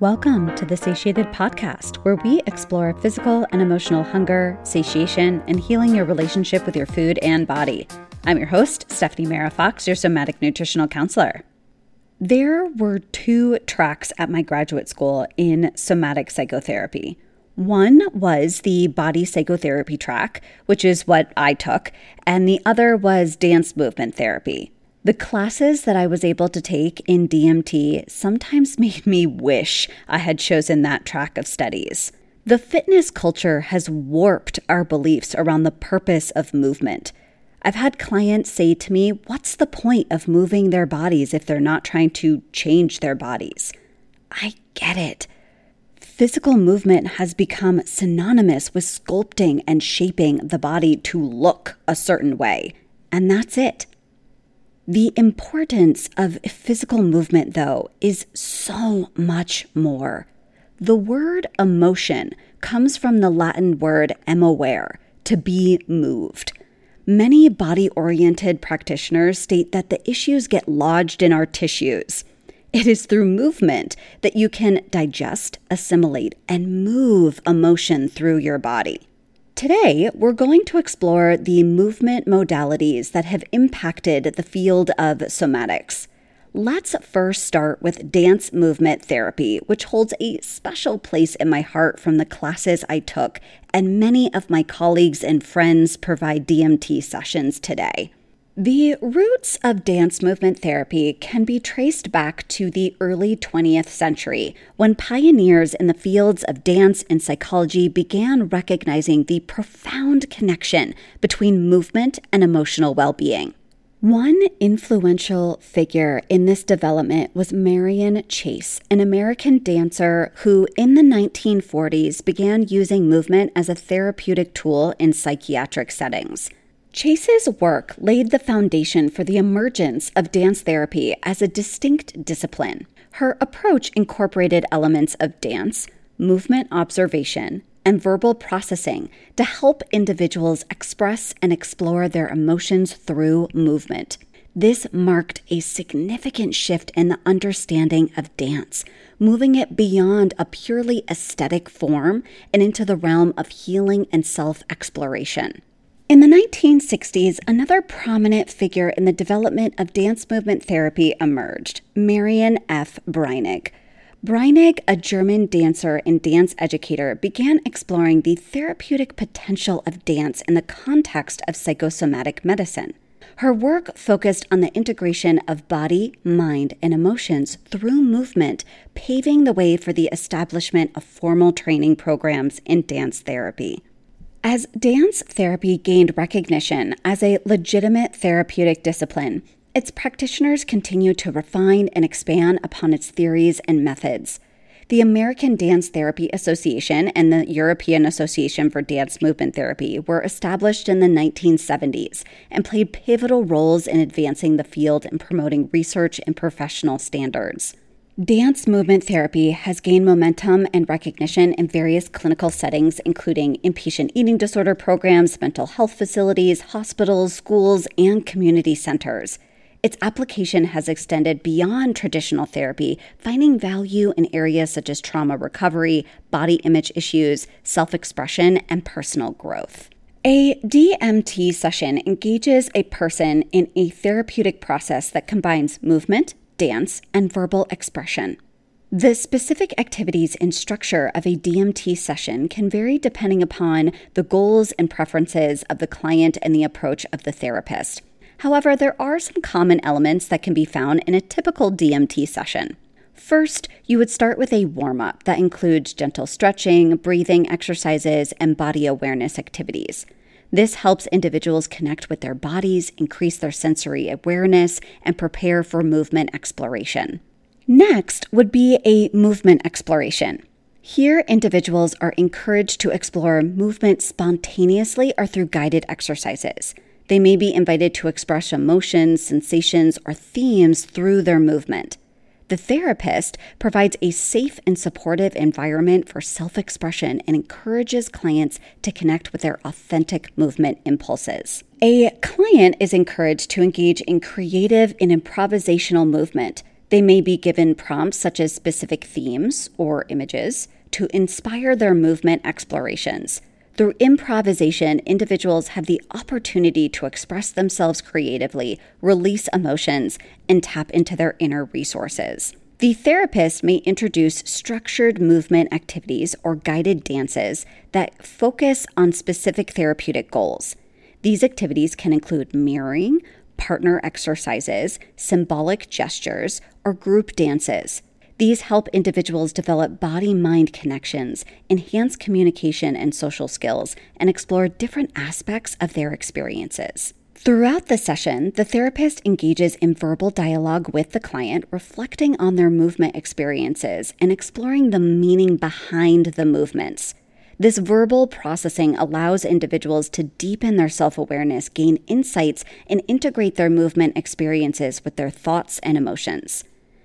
Welcome to the Satiated Podcast, where we explore physical and emotional hunger, satiation, and healing your relationship with your food and body. I'm your host, Stephanie Mara Fox, your somatic nutritional counselor. There were two tracks at my graduate school in somatic psychotherapy. One was the body psychotherapy track, which is what I took, and the other was dance movement therapy. The classes that I was able to take in DMT sometimes made me wish I had chosen that track of studies. The fitness culture has warped our beliefs around the purpose of movement. I've had clients say to me, What's the point of moving their bodies if they're not trying to change their bodies? I get it. Physical movement has become synonymous with sculpting and shaping the body to look a certain way, and that's it. The importance of physical movement, though, is so much more. The word emotion comes from the Latin word emovere, to be moved. Many body oriented practitioners state that the issues get lodged in our tissues. It is through movement that you can digest, assimilate, and move emotion through your body. Today, we're going to explore the movement modalities that have impacted the field of somatics. Let's first start with dance movement therapy, which holds a special place in my heart from the classes I took, and many of my colleagues and friends provide DMT sessions today. The roots of dance movement therapy can be traced back to the early 20th century when pioneers in the fields of dance and psychology began recognizing the profound connection between movement and emotional well being. One influential figure in this development was Marian Chace, an American dancer who, in the 1940s, began using movement as a therapeutic tool in psychiatric settings. Chace's work laid the foundation for the emergence of dance therapy as a distinct discipline. Her approach incorporated elements of dance, movement observation, and verbal processing to help individuals express and explore their emotions through movement. This marked a significant shift in the understanding of dance, moving it beyond a purely aesthetic form and into the realm of healing and self exploration. In the 1960s, another prominent figure in the development of dance movement therapy emerged Marion F. Breinig. Breinig, a German dancer and dance educator, began exploring the therapeutic potential of dance in the context of psychosomatic medicine. Her work focused on the integration of body, mind, and emotions through movement, paving the way for the establishment of formal training programs in dance therapy. As dance therapy gained recognition as a legitimate therapeutic discipline, its practitioners continued to refine and expand upon its theories and methods. The American Dance Therapy Association and the European Association for Dance Movement Therapy were established in the 1970s and played pivotal roles in advancing the field and promoting research and professional standards. Dance movement therapy has gained momentum and recognition in various clinical settings, including inpatient eating disorder programs, mental health facilities, hospitals, schools, and community centers. Its application has extended beyond traditional therapy, finding value in areas such as trauma recovery, body image issues, self expression, and personal growth. A DMT session engages a person in a therapeutic process that combines movement, dance, and verbal expression. The specific activities and structure of a DMT session can vary depending upon the goals and preferences of the client and the approach of the therapist. However, there are some common elements that can be found in a typical DMT session. First, you would start with a warm up that includes gentle stretching, breathing exercises, and body awareness activities. This helps individuals connect with their bodies, increase their sensory awareness, and prepare for movement exploration. Next would be a movement exploration. Here, individuals are encouraged to explore movement spontaneously or through guided exercises. They may be invited to express emotions, sensations, or themes through their movement. The therapist provides a safe and supportive environment for self expression and encourages clients to connect with their authentic movement impulses. A client is encouraged to engage in creative and improvisational movement. They may be given prompts such as specific themes or images to inspire their movement explorations. Through improvisation, individuals have the opportunity to express themselves creatively, release emotions, and tap into their inner resources. The therapist may introduce structured movement activities or guided dances that focus on specific therapeutic goals. These activities can include mirroring, partner exercises, symbolic gestures, or group dances. These help individuals develop body mind connections, enhance communication and social skills, and explore different aspects of their experiences. Throughout the session, the therapist engages in verbal dialogue with the client, reflecting on their movement experiences and exploring the meaning behind the movements. This verbal processing allows individuals to deepen their self awareness, gain insights, and integrate their movement experiences with their thoughts and emotions.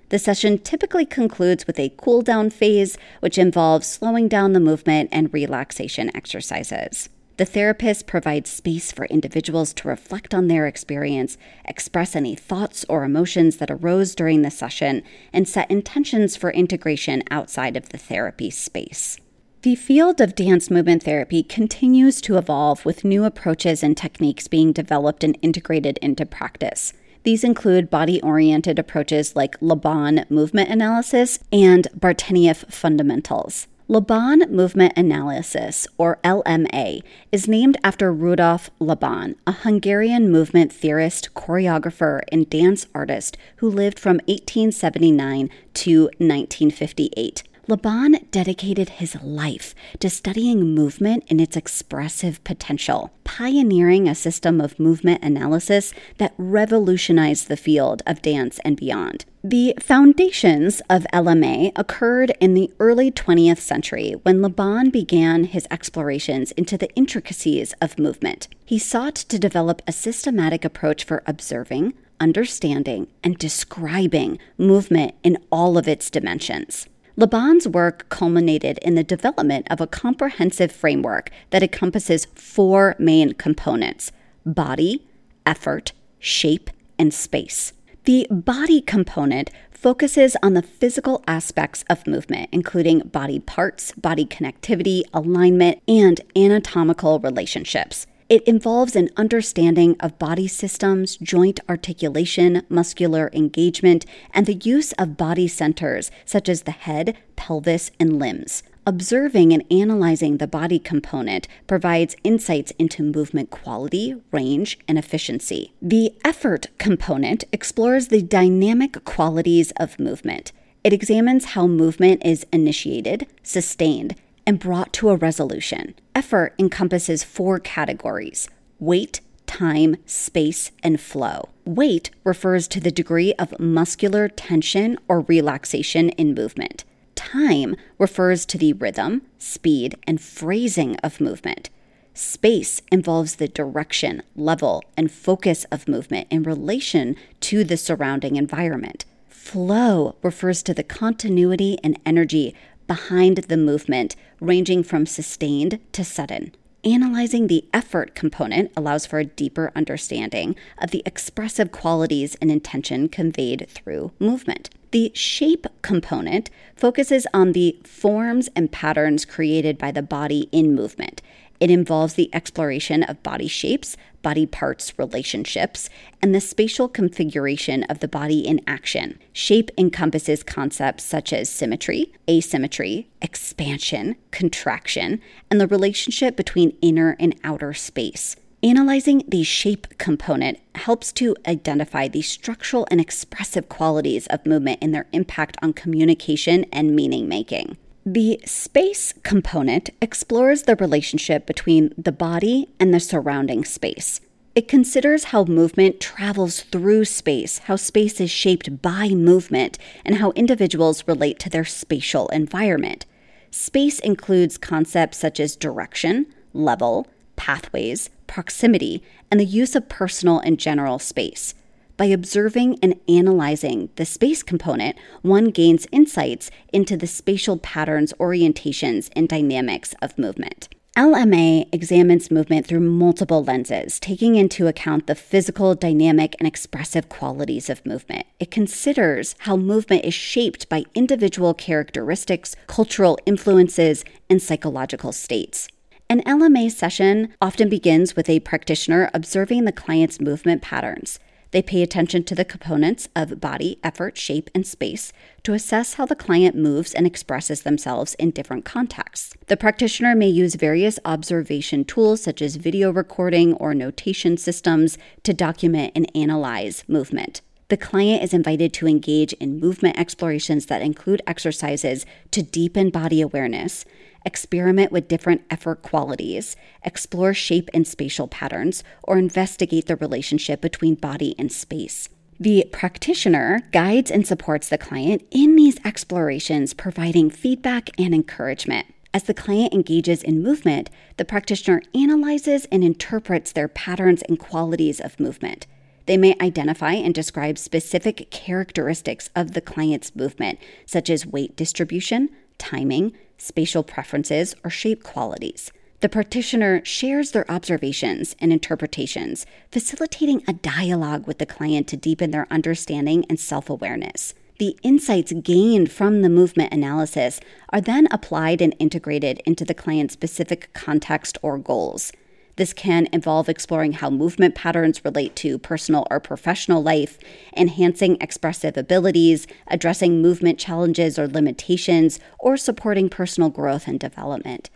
The session typically concludes with a cool down phase, which involves slowing down the movement and relaxation exercises. The therapist provides space for individuals to reflect on their experience, express any thoughts or emotions that arose during the session, and set intentions for integration outside of the therapy space. The field of dance movement therapy continues to evolve with new approaches and techniques being developed and integrated into practice. These include body oriented approaches like Laban movement analysis and Bartenieff fundamentals. Laban Movement Analysis, or LMA, is named after Rudolf Laban, a Hungarian movement theorist, choreographer, and dance artist who lived from 1879 to 1958. Laban dedicated his life to studying movement and its expressive potential, pioneering a system of movement analysis that revolutionized the field of dance and beyond. The foundations of LMA occurred in the early 20th century when Laban began his explorations into the intricacies of movement. He sought to develop a systematic approach for observing, understanding, and describing movement in all of its dimensions. Laban's work culminated in the development of a comprehensive framework that encompasses four main components body, effort, shape, and space. The body component focuses on the physical aspects of movement, including body parts, body connectivity, alignment, and anatomical relationships. It involves an understanding of body systems, joint articulation, muscular engagement, and the use of body centers such as the head, pelvis, and limbs. Observing and analyzing the body component provides insights into movement quality, range, and efficiency. The effort component explores the dynamic qualities of movement. It examines how movement is initiated, sustained, and brought to a resolution. Effort encompasses four categories weight, time, space, and flow. Weight refers to the degree of muscular tension or relaxation in movement. Time refers to the rhythm, speed, and phrasing of movement. Space involves the direction, level, and focus of movement in relation to the surrounding environment. Flow refers to the continuity and energy behind the movement, ranging from sustained to sudden. Analyzing the effort component allows for a deeper understanding of the expressive qualities and intention conveyed through movement. The shape component focuses on the forms and patterns created by the body in movement. It involves the exploration of body shapes, body parts relationships, and the spatial configuration of the body in action. Shape encompasses concepts such as symmetry, asymmetry, expansion, contraction, and the relationship between inner and outer space. Analyzing the shape component helps to identify the structural and expressive qualities of movement and their impact on communication and meaning making. The space component explores the relationship between the body and the surrounding space. It considers how movement travels through space, how space is shaped by movement, and how individuals relate to their spatial environment. Space includes concepts such as direction, level, pathways, proximity, and the use of personal and general space. By observing and analyzing the space component, one gains insights into the spatial patterns, orientations, and dynamics of movement. LMA examines movement through multiple lenses, taking into account the physical, dynamic, and expressive qualities of movement. It considers how movement is shaped by individual characteristics, cultural influences, and psychological states. An LMA session often begins with a practitioner observing the client's movement patterns. They pay attention to the components of body, effort, shape, and space to assess how the client moves and expresses themselves in different contexts. The practitioner may use various observation tools such as video recording or notation systems to document and analyze movement. The client is invited to engage in movement explorations that include exercises to deepen body awareness, experiment with different effort qualities, explore shape and spatial patterns, or investigate the relationship between body and space. The practitioner guides and supports the client in these explorations, providing feedback and encouragement. As the client engages in movement, the practitioner analyzes and interprets their patterns and qualities of movement. They may identify and describe specific characteristics of the client's movement, such as weight distribution, timing, spatial preferences, or shape qualities. The practitioner shares their observations and interpretations, facilitating a dialogue with the client to deepen their understanding and self awareness. The insights gained from the movement analysis are then applied and integrated into the client's specific context or goals. This can involve exploring how movement patterns relate to personal or professional life, enhancing expressive abilities, addressing movement challenges or limitations, or supporting personal growth and development.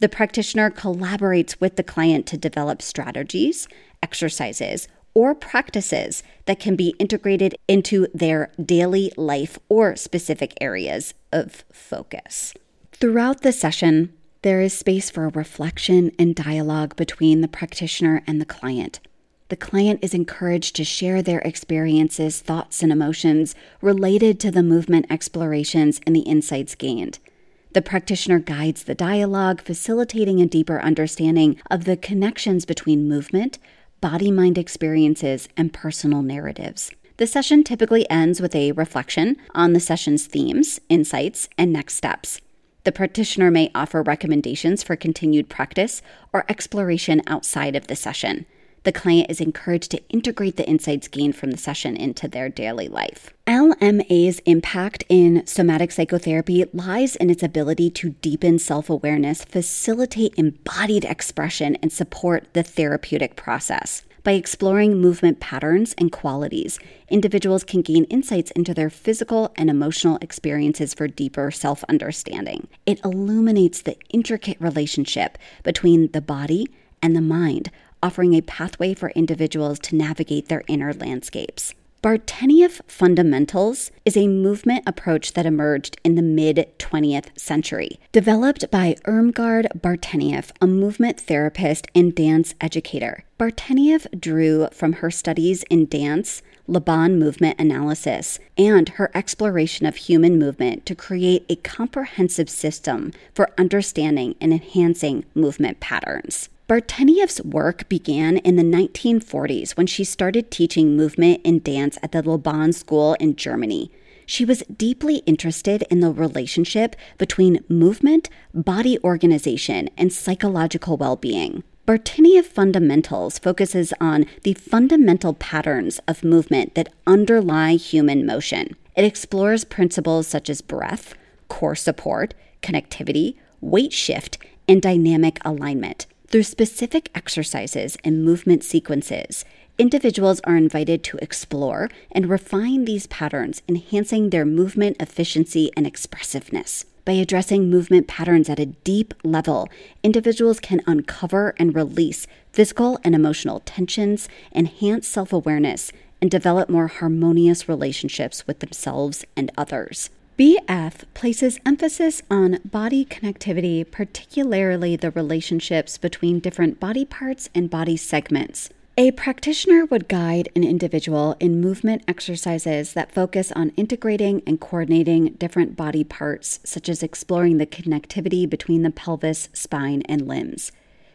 The practitioner collaborates with the client to develop strategies, exercises, or practices that can be integrated into their daily life or specific areas of focus. Throughout the session, there is space for reflection and dialogue between the practitioner and the client. The client is encouraged to share their experiences, thoughts, and emotions related to the movement explorations and the insights gained. The practitioner guides the dialogue, facilitating a deeper understanding of the connections between movement, body mind experiences, and personal narratives. The session typically ends with a reflection on the session's themes, insights, and next steps. The practitioner may offer recommendations for continued practice or exploration outside of the session. The client is encouraged to integrate the insights gained from the session into their daily life. LMA's impact in somatic psychotherapy lies in its ability to deepen self awareness, facilitate embodied expression, and support the therapeutic process. By exploring movement patterns and qualities, individuals can gain insights into their physical and emotional experiences for deeper self understanding. It illuminates the intricate relationship between the body and the mind, offering a pathway for individuals to navigate their inner landscapes. Bartenieff fundamentals is a movement approach that emerged in the mid 20th century. Developed by Irmgard Bartenieff, a movement therapist and dance educator. Bartenieff drew from her studies in dance, Laban movement analysis, and her exploration of human movement to create a comprehensive system for understanding and enhancing movement patterns. Bartenieff's work began in the 1940s when she started teaching movement and dance at the Laban School in Germany. She was deeply interested in the relationship between movement, body organization, and psychological well being. Bartenieff Fundamentals focuses on the fundamental patterns of movement that underlie human motion. It explores principles such as breath, core support, connectivity, weight shift, and dynamic alignment. Through specific exercises and movement sequences, individuals are invited to explore and refine these patterns, enhancing their movement efficiency and expressiveness. By addressing movement patterns at a deep level, individuals can uncover and release physical and emotional tensions, enhance self awareness, and develop more harmonious relationships with themselves and others. BF places emphasis on body connectivity, particularly the relationships between different body parts and body segments. A practitioner would guide an individual in movement exercises that focus on integrating and coordinating different body parts, such as exploring the connectivity between the pelvis, spine, and limbs.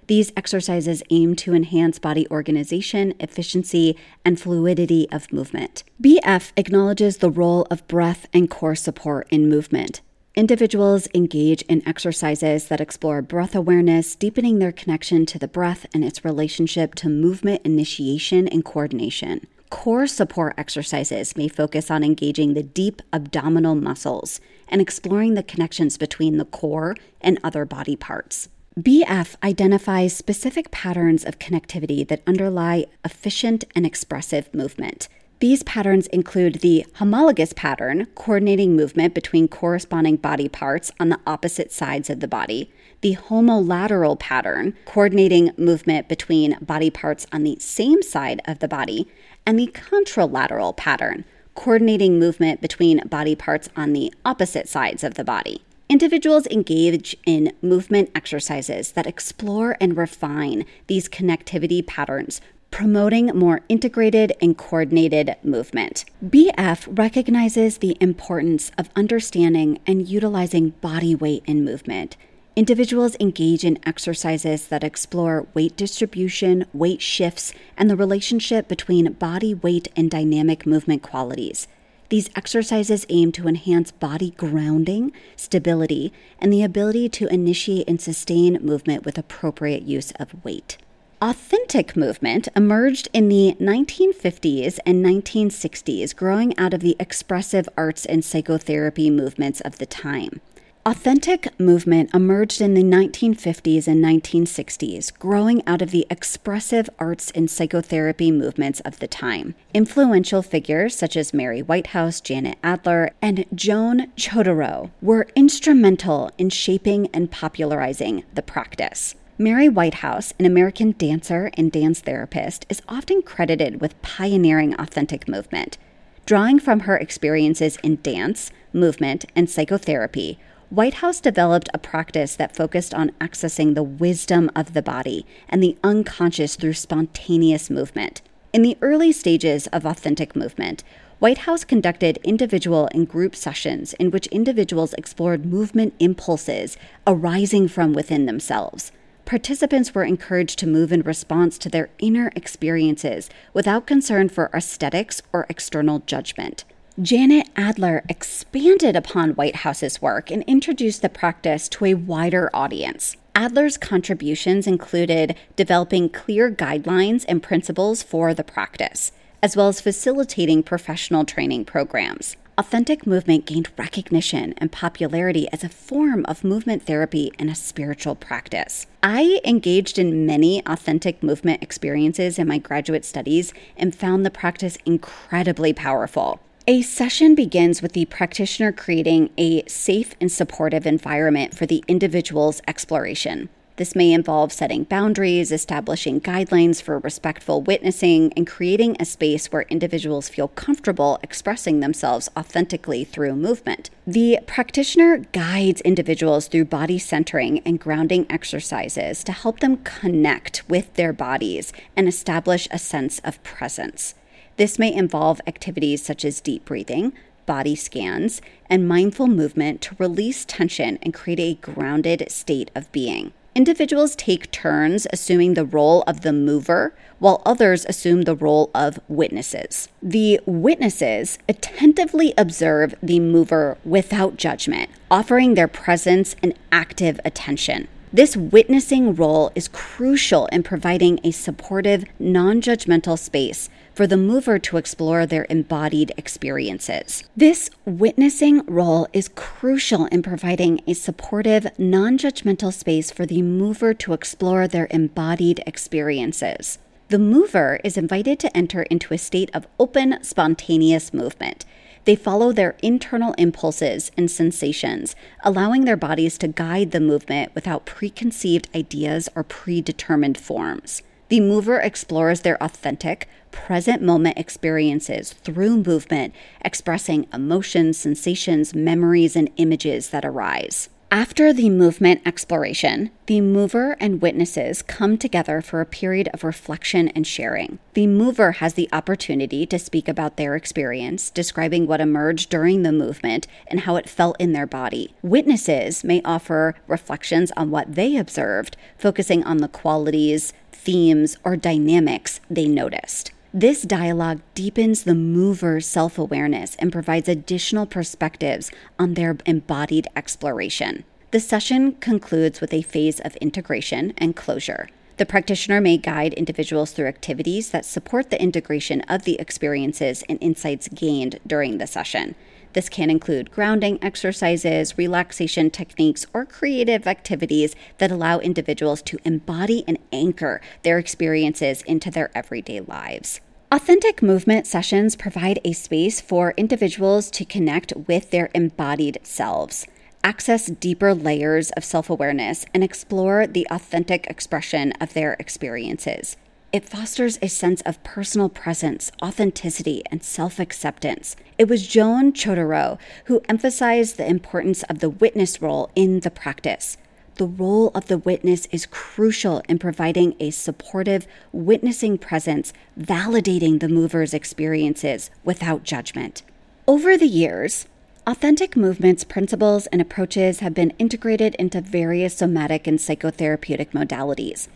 These exercises aim to enhance body organization, efficiency, and fluidity of movement. BF acknowledges the role of breath and core support in movement. Individuals engage in exercises that explore breath awareness, deepening their connection to the breath and its relationship to movement initiation and coordination. Core support exercises may focus on engaging the deep abdominal muscles and exploring the connections between the core and other body parts. BF identifies specific patterns of connectivity that underlie efficient and expressive movement. These patterns include the homologous pattern, coordinating movement between corresponding body parts on the opposite sides of the body, the homolateral pattern, coordinating movement between body parts on the same side of the body, and the contralateral pattern, coordinating movement between body parts on the opposite sides of the body. Individuals engage in movement exercises that explore and refine these connectivity patterns promoting more integrated and coordinated movement. BF recognizes the importance of understanding and utilizing body weight in movement. Individuals engage in exercises that explore weight distribution, weight shifts, and the relationship between body weight and dynamic movement qualities. These exercises aim to enhance body grounding, stability, and the ability to initiate and sustain movement with appropriate use of weight. Authentic movement emerged in the 1950s and 1960s, growing out of the expressive arts and psychotherapy movements of the time. Authentic movement emerged in the 1950s and 1960s, growing out of the expressive arts and psychotherapy movements of the time. Influential figures such as Mary Whitehouse, Janet Adler, and Joan Chodorow were instrumental in shaping and popularizing the practice. Mary Whitehouse, an American dancer and dance therapist, is often credited with pioneering authentic movement. Drawing from her experiences in dance, movement, and psychotherapy, Whitehouse developed a practice that focused on accessing the wisdom of the body and the unconscious through spontaneous movement. In the early stages of authentic movement, Whitehouse conducted individual and group sessions in which individuals explored movement impulses arising from within themselves participants were encouraged to move in response to their inner experiences without concern for aesthetics or external judgment. Janet Adler expanded upon Whitehouse's work and introduced the practice to a wider audience. Adler's contributions included developing clear guidelines and principles for the practice, as well as facilitating professional training programs authentic movement gained recognition and popularity as a form of movement therapy and a spiritual practice. I engaged in many authentic movement experiences in my graduate studies and found the practice incredibly powerful. A session begins with the practitioner creating a safe and supportive environment for the individual's exploration. This may involve setting boundaries, establishing guidelines for respectful witnessing, and creating a space where individuals feel comfortable expressing themselves authentically through movement. The practitioner guides individuals through body centering and grounding exercises to help them connect with their bodies and establish a sense of presence. This may involve activities such as deep breathing, body scans, and mindful movement to release tension and create a grounded state of being. Individuals take turns assuming the role of the mover, while others assume the role of witnesses. The witnesses attentively observe the mover without judgment, offering their presence and active attention. This witnessing role is crucial in providing a supportive, non judgmental space for the mover to explore their embodied experiences. This witnessing role is crucial in providing a supportive, non judgmental space for the mover to explore their embodied experiences. The mover is invited to enter into a state of open, spontaneous movement. They follow their internal impulses and sensations, allowing their bodies to guide the movement without preconceived ideas or predetermined forms. The mover explores their authentic, present moment experiences through movement, expressing emotions, sensations, memories, and images that arise. After the movement exploration, the mover and witnesses come together for a period of reflection and sharing. The mover has the opportunity to speak about their experience, describing what emerged during the movement and how it felt in their body. Witnesses may offer reflections on what they observed, focusing on the qualities, themes, or dynamics they noticed. This dialogue deepens the mover's self awareness and provides additional perspectives on their embodied exploration. The session concludes with a phase of integration and closure. The practitioner may guide individuals through activities that support the integration of the experiences and insights gained during the session. This can include grounding exercises, relaxation techniques, or creative activities that allow individuals to embody and anchor their experiences into their everyday lives. Authentic movement sessions provide a space for individuals to connect with their embodied selves access deeper layers of self awareness, and explore the authentic expression of their experiences. It fosters a sense of personal presence, authenticity, and self acceptance. It was Joan Chodorow who emphasized the importance of the witness role in the practice. The role of the witness is crucial in providing a supportive, witnessing presence, validating the mover's experiences without judgment. Over the years, Authentic movements, principles, and approaches have been integrated into various somatic and psychotherapeutic modalities.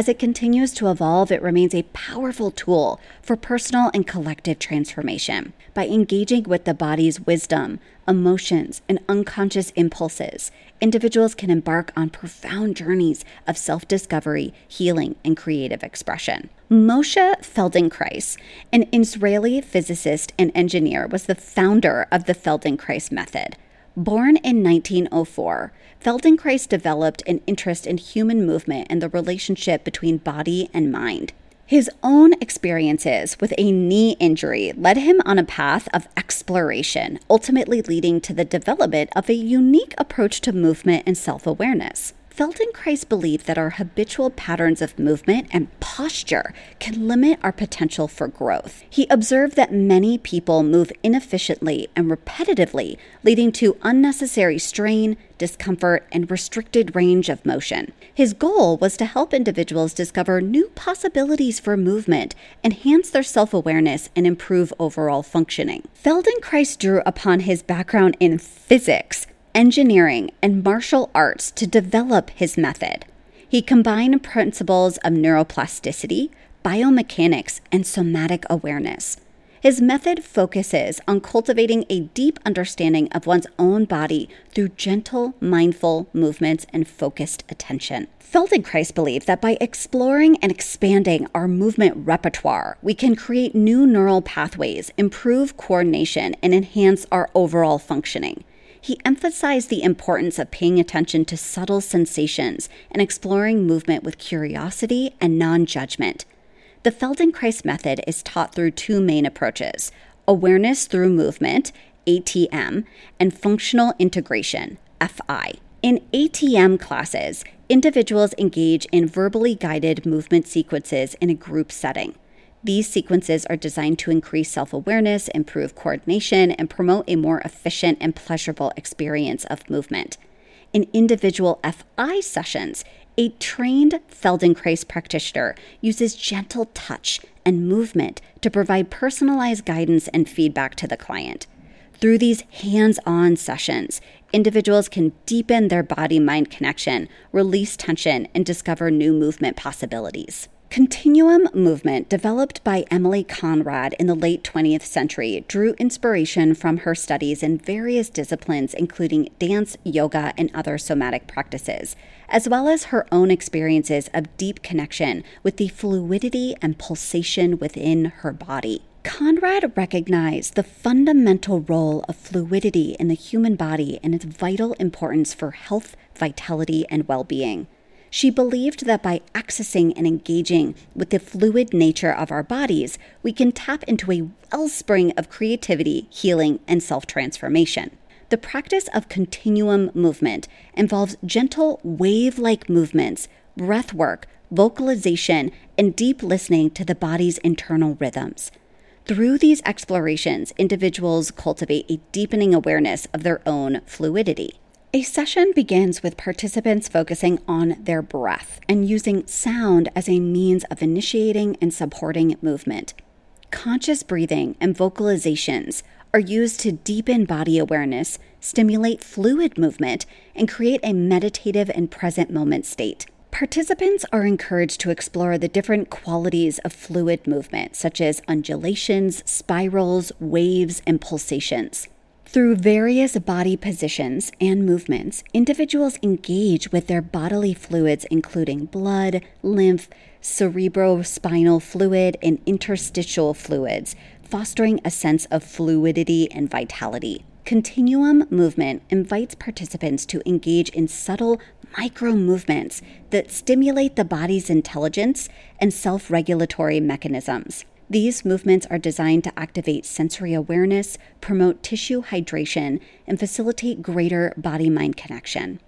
As it continues to evolve, it remains a powerful tool for personal and collective transformation. By engaging with the body's wisdom, emotions, and unconscious impulses, individuals can embark on profound journeys of self discovery, healing, and creative expression. Moshe Feldenkrais, an Israeli physicist and engineer, was the founder of the Feldenkrais method. Born in 1904, Feldenkrais developed an interest in human movement and the relationship between body and mind. His own experiences with a knee injury led him on a path of exploration, ultimately leading to the development of a unique approach to movement and self awareness. Feldenkrais believed that our habitual patterns of movement and posture can limit our potential for growth. He observed that many people move inefficiently and repetitively, leading to unnecessary strain, discomfort, and restricted range of motion. His goal was to help individuals discover new possibilities for movement, enhance their self awareness, and improve overall functioning. Feldenkrais drew upon his background in physics engineering, and martial arts to develop his method. He combined principles of neuroplasticity, biomechanics, and somatic awareness. His method focuses on cultivating a deep understanding of one's own body through gentle, mindful movements and focused attention. Feldenkrais believed that by exploring and expanding our movement repertoire, we can create new neural pathways, improve coordination, and enhance our overall functioning. He emphasized the importance of paying attention to subtle sensations and exploring movement with curiosity and non judgment. The Feldenkrais method is taught through two main approaches awareness through movement, ATM, and functional integration, FI. In ATM classes, individuals engage in verbally guided movement sequences in a group setting. These sequences are designed to increase self awareness, improve coordination, and promote a more efficient and pleasurable experience of movement. In individual FI sessions, a trained Feldenkrais practitioner uses gentle touch and movement to provide personalized guidance and feedback to the client. Through these hands on sessions, individuals can deepen their body mind connection, release tension, and discover new movement possibilities. Continuum movement, developed by Emilie Conrad in the late 20th century, drew inspiration from her studies in various disciplines, including dance, yoga, and other somatic practices, as well as her own experiences of deep connection with the fluidity and pulsation within her body. Conrad recognized the fundamental role of fluidity in the human body and its vital importance for health, vitality, and well being. She believed that by accessing and engaging with the fluid nature of our bodies, we can tap into a wellspring of creativity, healing, and self transformation. The practice of continuum movement involves gentle wave like movements, breath work, vocalization, and deep listening to the body's internal rhythms. Through these explorations, individuals cultivate a deepening awareness of their own fluidity. A session begins with participants focusing on their breath and using sound as a means of initiating and supporting movement. Conscious breathing and vocalizations are used to deepen body awareness, stimulate fluid movement, and create a meditative and present moment state. Participants are encouraged to explore the different qualities of fluid movement, such as undulations, spirals, waves, and pulsations. Through various body positions and movements, individuals engage with their bodily fluids, including blood, lymph, cerebrospinal fluid, and interstitial fluids, fostering a sense of fluidity and vitality. Continuum movement invites participants to engage in subtle micro movements that stimulate the body's intelligence and self regulatory mechanisms. These movements are designed to activate sensory awareness, promote tissue hydration, and facilitate greater body mind connection.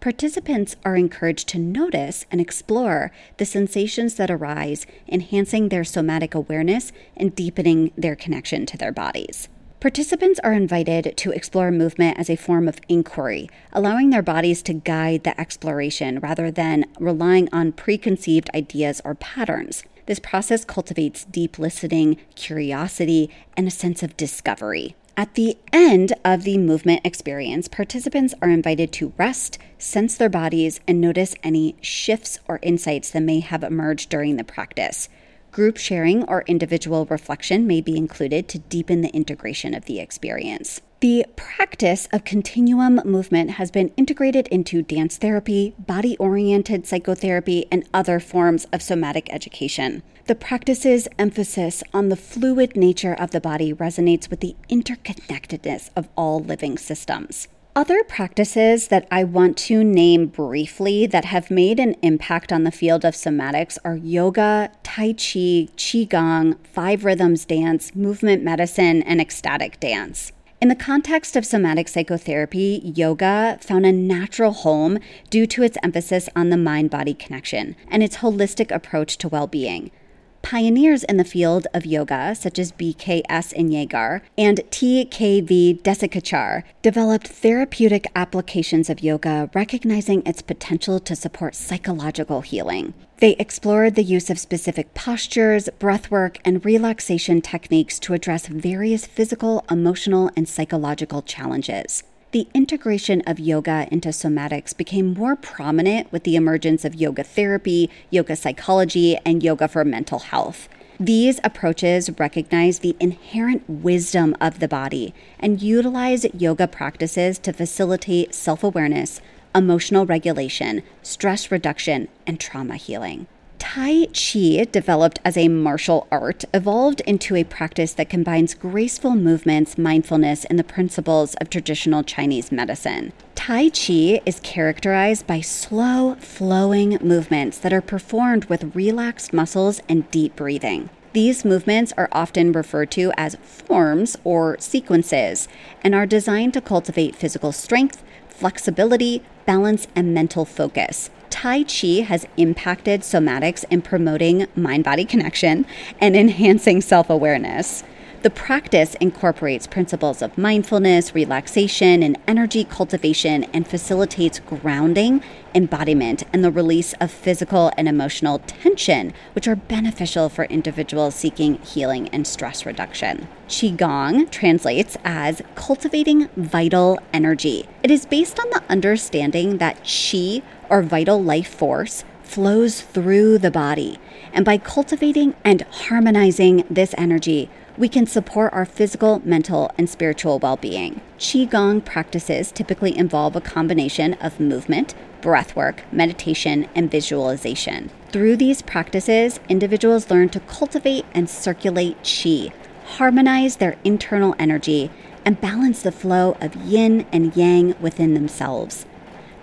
Participants are encouraged to notice and explore the sensations that arise, enhancing their somatic awareness and deepening their connection to their bodies. Participants are invited to explore movement as a form of inquiry, allowing their bodies to guide the exploration rather than relying on preconceived ideas or patterns. This process cultivates deep listening, curiosity, and a sense of discovery. At the end of the movement experience, participants are invited to rest, sense their bodies, and notice any shifts or insights that may have emerged during the practice. Group sharing or individual reflection may be included to deepen the integration of the experience. The practice of continuum movement has been integrated into dance therapy, body oriented psychotherapy, and other forms of somatic education. The practice's emphasis on the fluid nature of the body resonates with the interconnectedness of all living systems. Other practices that I want to name briefly that have made an impact on the field of somatics are yoga, Tai Chi, Qigong, five rhythms dance, movement medicine, and ecstatic dance. In the context of somatic psychotherapy, yoga found a natural home due to its emphasis on the mind body connection and its holistic approach to well being. Pioneers in the field of yoga, such as BKS Iyengar and TKV Desikachar, developed therapeutic applications of yoga, recognizing its potential to support psychological healing. They explored the use of specific postures, breathwork, and relaxation techniques to address various physical, emotional, and psychological challenges the integration of yoga into somatics became more prominent with the emergence of yoga therapy, yoga psychology, and yoga for mental health. These approaches recognize the inherent wisdom of the body and utilize yoga practices to facilitate self awareness, emotional regulation, stress reduction, and trauma healing. Tai Chi, developed as a martial art, evolved into a practice that combines graceful movements, mindfulness, and the principles of traditional Chinese medicine. Tai Chi is characterized by slow, flowing movements that are performed with relaxed muscles and deep breathing. These movements are often referred to as forms or sequences and are designed to cultivate physical strength, flexibility, balance, and mental focus. Tai Chi has impacted somatics in promoting mind body connection and enhancing self awareness. The practice incorporates principles of mindfulness, relaxation, and energy cultivation and facilitates grounding, embodiment, and the release of physical and emotional tension, which are beneficial for individuals seeking healing and stress reduction. Qigong translates as cultivating vital energy. It is based on the understanding that qi, or vital life force, flows through the body. And by cultivating and harmonizing this energy, we can support our physical, mental, and spiritual well being. Qigong practices typically involve a combination of movement, breathwork, meditation, and visualization. Through these practices, individuals learn to cultivate and circulate qi, harmonize their internal energy, and balance the flow of yin and yang within themselves.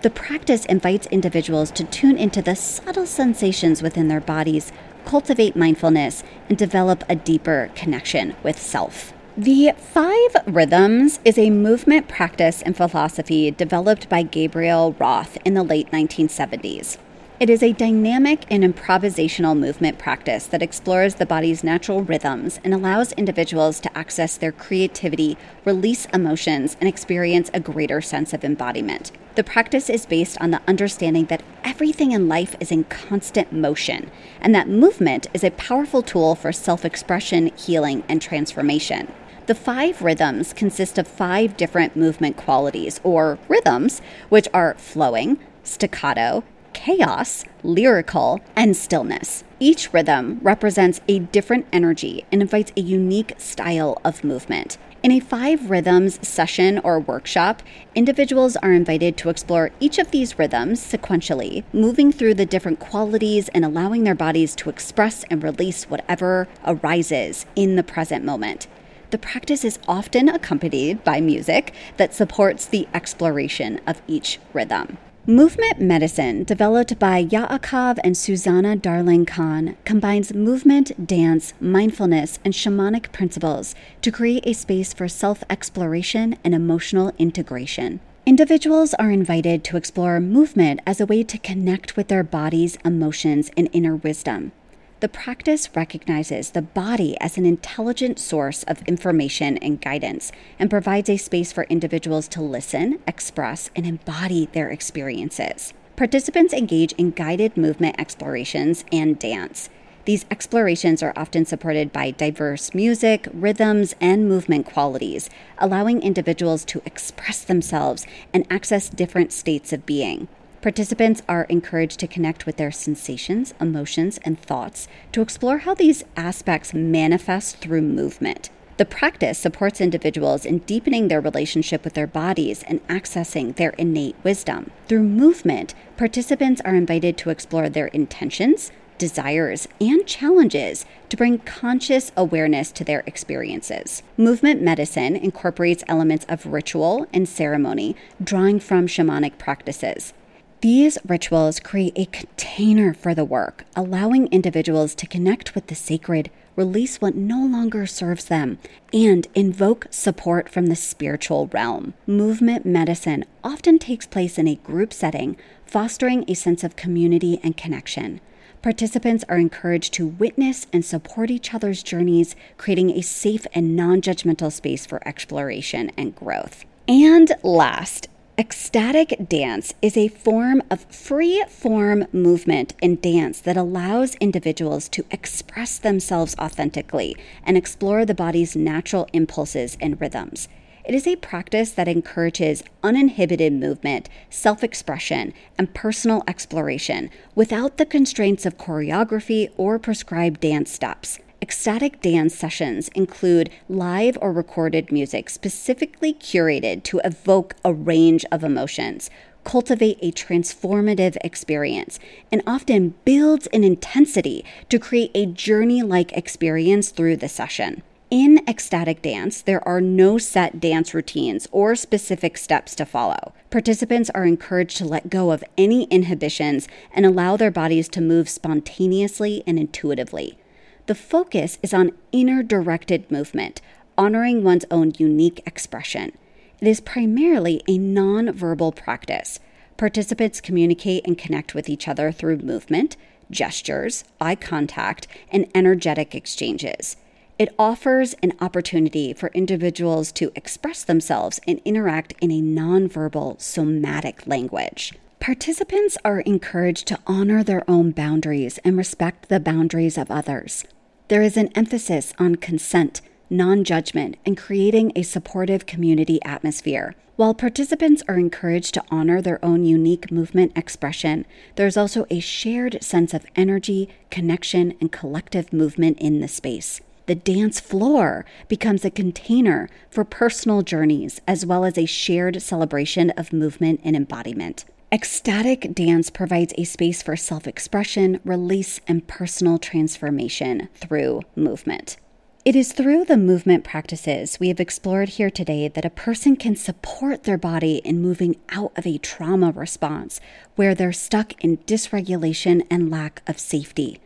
The practice invites individuals to tune into the subtle sensations within their bodies cultivate mindfulness, and develop a deeper connection with self. The Five Rhythms is a movement practice and philosophy developed by Gabrielle Roth in the late 1970s. It is a dynamic and improvisational movement practice that explores the body's natural rhythms and allows individuals to access their creativity, release emotions, and experience a greater sense of embodiment. The practice is based on the understanding that everything in life is in constant motion, and that movement is a powerful tool for self expression, healing, and transformation. The five rhythms consist of five different movement qualities, or rhythms, which are flowing, staccato, chaos, lyrical, and stillness. Each rhythm represents a different energy and invites a unique style of movement. In a five rhythms session or workshop, individuals are invited to explore each of these rhythms sequentially, moving through the different qualities and allowing their bodies to express and release whatever arises in the present moment. The practice is often accompanied by music that supports the exploration of each rhythm. Movement medicine, developed by Yaakov and Susanna Darling Khan, combines movement, dance, mindfulness, and shamanic principles to create a space for self exploration and emotional integration. Individuals are invited to explore movement as a way to connect with their body's emotions and inner wisdom. The practice recognizes the body as an intelligent source of information and guidance and provides a space for individuals to listen, express, and embody their experiences. Participants engage in guided movement explorations and dance. These explorations are often supported by diverse music, rhythms, and movement qualities, allowing individuals to express themselves and access different states of being. Participants are encouraged to connect with their sensations, emotions, and thoughts to explore how these aspects manifest through movement. The practice supports individuals in deepening their relationship with their bodies and accessing their innate wisdom. Through movement, participants are invited to explore their intentions, desires, and challenges to bring conscious awareness to their experiences. Movement medicine incorporates elements of ritual and ceremony, drawing from shamanic practices. These rituals create a container for the work, allowing individuals to connect with the sacred, release what no longer serves them, and invoke support from the spiritual realm. Movement medicine often takes place in a group setting, fostering a sense of community and connection. Participants are encouraged to witness and support each other's journeys, creating a safe and non judgmental space for exploration and growth. And last, Ecstatic dance is a form of free form movement and dance that allows individuals to express themselves authentically and explore the body's natural impulses and rhythms. It is a practice that encourages uninhibited movement, self expression, and personal exploration without the constraints of choreography or prescribed dance steps. Ecstatic dance sessions include live or recorded music specifically curated to evoke a range of emotions, cultivate a transformative experience, and often builds an intensity to create a journey like experience through the session. In ecstatic dance, there are no set dance routines or specific steps to follow. Participants are encouraged to let go of any inhibitions and allow their bodies to move spontaneously and intuitively. The focus is on inner directed movement, honoring one's own unique expression. It is primarily a non-verbal practice. Participants communicate and connect with each other through movement, gestures, eye contact, and energetic exchanges. It offers an opportunity for individuals to express themselves and interact in a nonverbal somatic language. Participants are encouraged to honor their own boundaries and respect the boundaries of others. There is an emphasis on consent, non judgment, and creating a supportive community atmosphere. While participants are encouraged to honor their own unique movement expression, there's also a shared sense of energy, connection, and collective movement in the space. The dance floor becomes a container for personal journeys as well as a shared celebration of movement and embodiment. Ecstatic dance provides a space for self expression, release, and personal transformation through movement. It is through the movement practices we have explored here today that a person can support their body in moving out of a trauma response where they're stuck in dysregulation and lack of safety.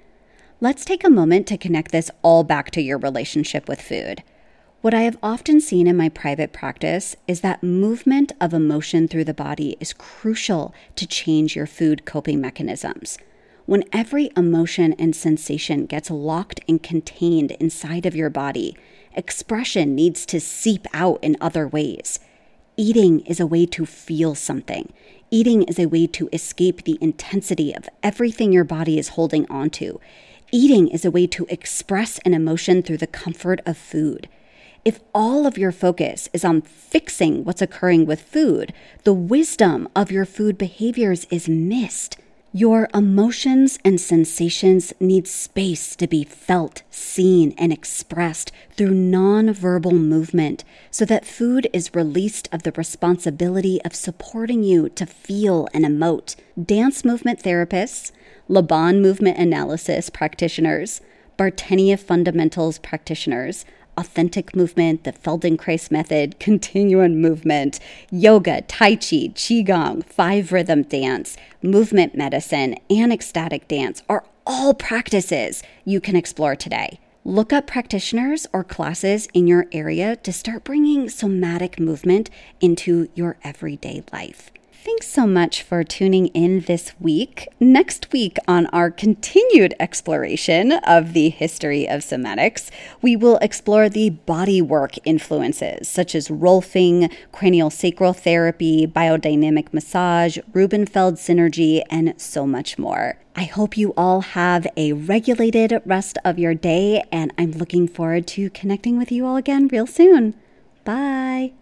Let's take a moment to connect this all back to your relationship with food. What I have often seen in my private practice is that movement of emotion through the body is crucial to change your food coping mechanisms. When every emotion and sensation gets locked and contained inside of your body, expression needs to seep out in other ways. Eating is a way to feel something. Eating is a way to escape the intensity of everything your body is holding onto. Eating is a way to express an emotion through the comfort of food. If all of your focus is on fixing what's occurring with food, the wisdom of your food behaviors is missed. Your emotions and sensations need space to be felt, seen, and expressed through nonverbal movement so that food is released of the responsibility of supporting you to feel and emote. Dance movement therapists, Laban movement analysis practitioners, Bartenieff fundamentals practitioners, authentic movement, the Feldenkrais method, continuum movement, yoga, Tai Chi, Qigong, five rhythm dance, movement medicine, and ecstatic dance are all practices you can explore today. Look up practitioners or classes in your area to start bringing somatic movement into your everyday life. Thanks so much for tuning in this week. Next week, on our continued exploration of the history of somatics, we will explore the bodywork influences such as Rolfing, cranial sacral therapy, biodynamic massage, Rubenfeld synergy, and so much more. I hope you all have a regulated rest of your day, and I'm looking forward to connecting with you all again real soon. Bye.